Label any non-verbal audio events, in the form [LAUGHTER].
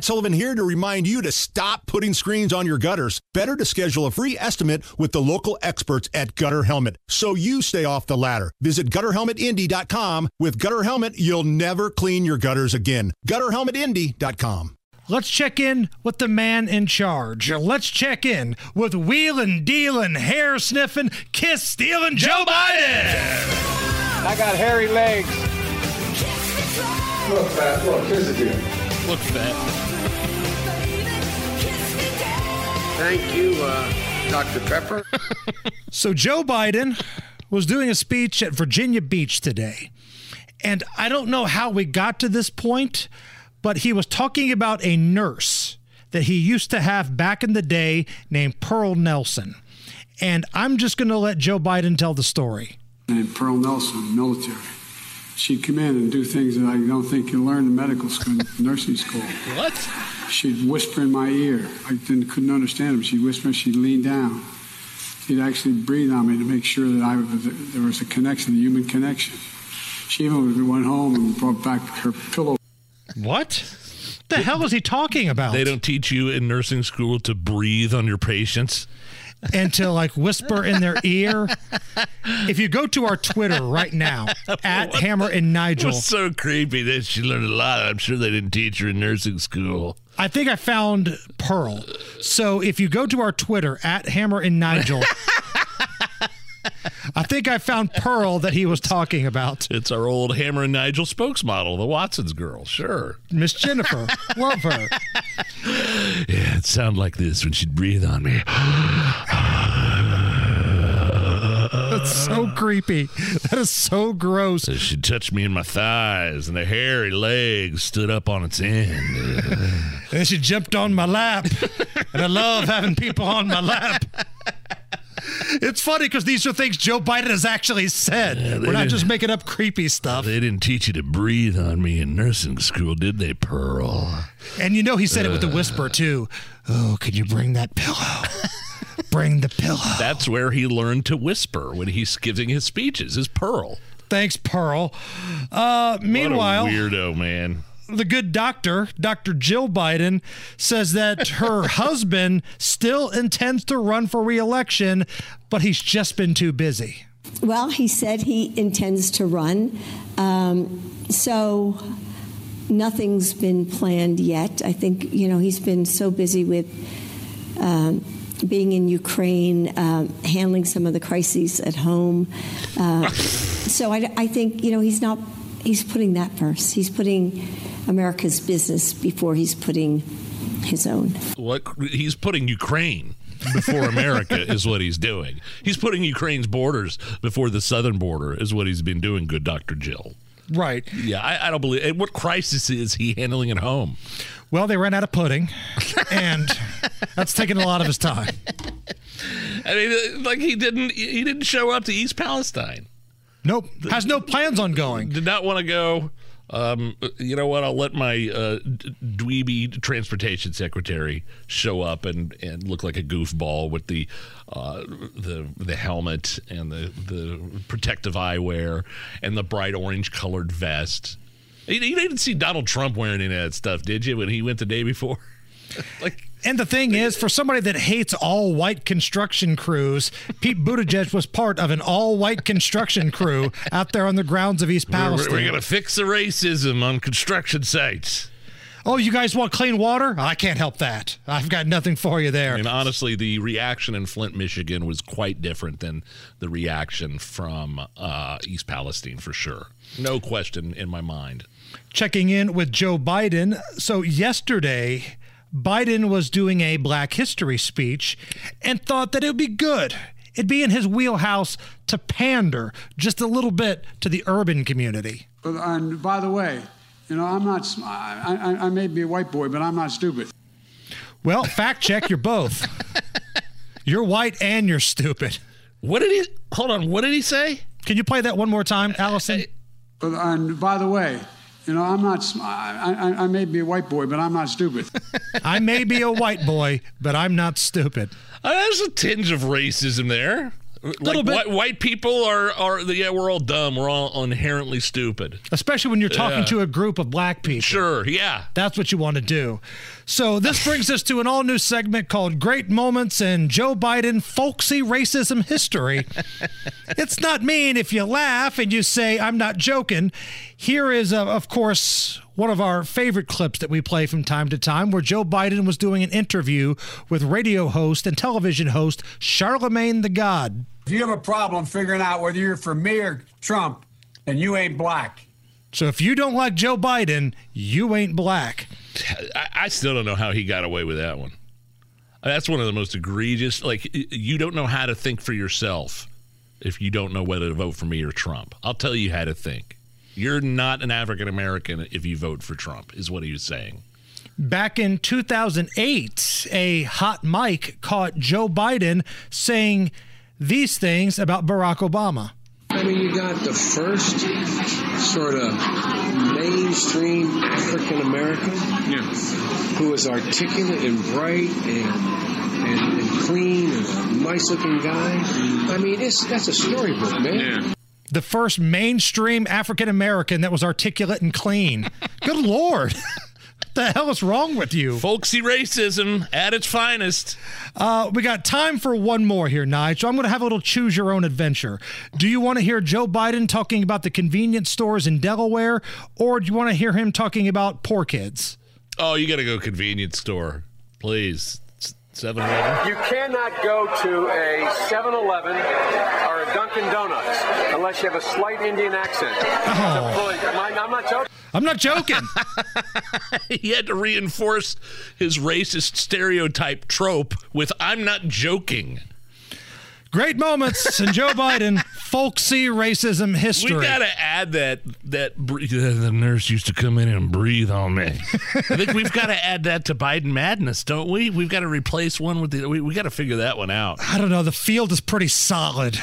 Matt Sullivan here to remind you to stop putting screens on your gutters. Better to schedule a free estimate with the local experts at Gutter Helmet so you stay off the ladder. Visit gutterhelmetindy.com. With Gutter Helmet, you'll never clean your gutters again. Gutterhelmetindy.com. Let's check in with the man in charge. Let's check in with wheeling, dealing, hair sniffing, kiss stealing Joe Biden. I got hairy legs. Look, fat. Look, here's the deal. Look fat. Thank you, uh, Dr. Pepper. [LAUGHS] So Joe Biden was doing a speech at Virginia Beach today. And I don't know how we got to this point, but he was talking about a nurse that he used to have back in the day named Pearl Nelson. And I'm just going to let Joe Biden tell the story. Named Pearl Nelson, military. She'd come in and do things that I don't think you learn in medical school, nursing school. What? She'd whisper in my ear. I didn't couldn't understand him. She'd whisper. She'd lean down. She'd actually breathe on me to make sure that I was, there was a connection, a human connection. She even went home and brought back her pillow. What? The hell is he talking about? They don't teach you in nursing school to breathe on your patients. And to like whisper in their ear. If you go to our Twitter right now, [LAUGHS] at Hammer and Nigel, was so creepy that she learned a lot. I'm sure they didn't teach her in nursing school. I think I found Pearl. So if you go to our Twitter, at Hammer and Nigel, [LAUGHS] I think I found Pearl that he was talking about. It's our old Hammer and Nigel spokesmodel, the Watson's girl. Sure. Miss Jennifer. [LAUGHS] Love her. Yeah, it sounded like this when she'd breathe on me. [GASPS] [GASPS] That's so creepy. That is so gross. So she touched me in my thighs, and the hairy legs stood up on its end. And then she jumped on my lap. And I love having people on my lap. It's funny because these are things Joe Biden has actually said. We're not just making up creepy stuff. They didn't teach you to breathe on me in nursing school, did they, Pearl? And you know he said it with a whisper too. Oh, could you bring that pillow? Bring the pillow. That's where he learned to whisper when he's giving his speeches, is Pearl. Thanks, Pearl. Uh, meanwhile, what a weirdo, man. the good doctor, Dr. Jill Biden, says that her [LAUGHS] husband still intends to run for reelection, but he's just been too busy. Well, he said he intends to run. Um, so nothing's been planned yet. I think, you know, he's been so busy with um, being in Ukraine, um, handling some of the crises at home. Uh, so I, I think, you know, he's not, he's putting that first. He's putting America's business before he's putting his own. What he's putting Ukraine before America [LAUGHS] is what he's doing. He's putting Ukraine's borders before the southern border is what he's been doing. Good Dr. Jill. Right. Yeah, I, I don't believe. and What crisis is he handling at home? Well, they ran out of pudding, and that's taking a lot of his time. I mean, uh, like he didn't. He didn't show up to East Palestine. Nope. Has no plans on going. Did not want to go. Um, you know what? I'll let my uh, dweeby transportation secretary show up and, and look like a goofball with the uh, the the helmet and the the protective eyewear and the bright orange colored vest. You, you didn't see Donald Trump wearing any of that stuff, did you? When he went the day before, [LAUGHS] like And the thing is, for somebody that hates all white construction crews, Pete Buttigieg was part of an all white construction crew out there on the grounds of East we're, Palestine. we're gonna fix the racism on construction sites. oh, you guys want clean water? I can't help that. I've got nothing for you there. I mean, honestly, the reaction in Flint, Michigan was quite different than the reaction from uh, East Palestine, for sure. No question in my mind. Checking in with Joe Biden. So, yesterday, Biden was doing a Black History speech and thought that it would be good. It'd be in his wheelhouse to pander just a little bit to the urban community. And by the way, you know, I'm not, I, I, I may be a white boy, but I'm not stupid. Well, fact check, you're both. You're white and you're stupid. What did he? Hold on. What did he say? Can you play that one more time, Allison? Uh, uh, and by the way, you know, I'm not, I, I, I may be a white boy, but I'm not stupid. [LAUGHS] I may be a white boy, but I'm not stupid. Uh, there's a tinge of racism there. Little bit. White, white people are are yeah, we're all dumb. We're all inherently stupid. Especially when you're talking Yeah. to a group of black people. Sure, yeah. That's what you want to do. So this [LAUGHS] brings us to an all new segment called Great Moments in Joe Biden Folksy Racism History. [LAUGHS] it's not mean if you laugh and you say, I'm not joking. Here is, uh, of course, one of our favorite clips that we play from time to time where Joe Biden was doing an interview with radio host and television host Charlemagne the God. If you have a problem figuring out whether you're for me or Trump, then you ain't black. So if you don't like Joe Biden, you ain't black. I, I still don't know how he got away with that one. That's one of the most egregious. Like you don't know how to think for yourself if you don't know whether to vote for me or Trump. I'll tell you how to think. You're not an African American if you vote for Trump, is what he was saying. Back in 2008, a hot mic caught Joe Biden saying these things about Barack Obama. I mean, you got the first sort of mainstream African American who is articulate and bright and, and, and clean and a nice looking guy. I mean, it's, that's a storybook, man. The first mainstream African American that was articulate and clean. [LAUGHS] Good Lord. [LAUGHS] what the hell is wrong with you? Folksy racism at its finest. Uh, we got time for one more here, Nige. So I'm going to have a little choose your own adventure. Do you want to hear Joe Biden talking about the convenience stores in Delaware, or do you want to hear him talking about poor kids? Oh, you got to go convenience store, please. 7 Eleven. You cannot go to a 7 Eleven or a Dunkin' Donuts unless you have a slight Indian accent. Oh. I'm not joking. I'm not joking. [LAUGHS] He had to reinforce his racist stereotype trope with I'm not joking. Great moments in Joe [LAUGHS] Biden folksy racism history. We gotta add that that the nurse used to come in and breathe on me. I think we've got to add that to Biden madness, don't we? We've got to replace one with the. We, we got to figure that one out. I don't know. The field is pretty solid.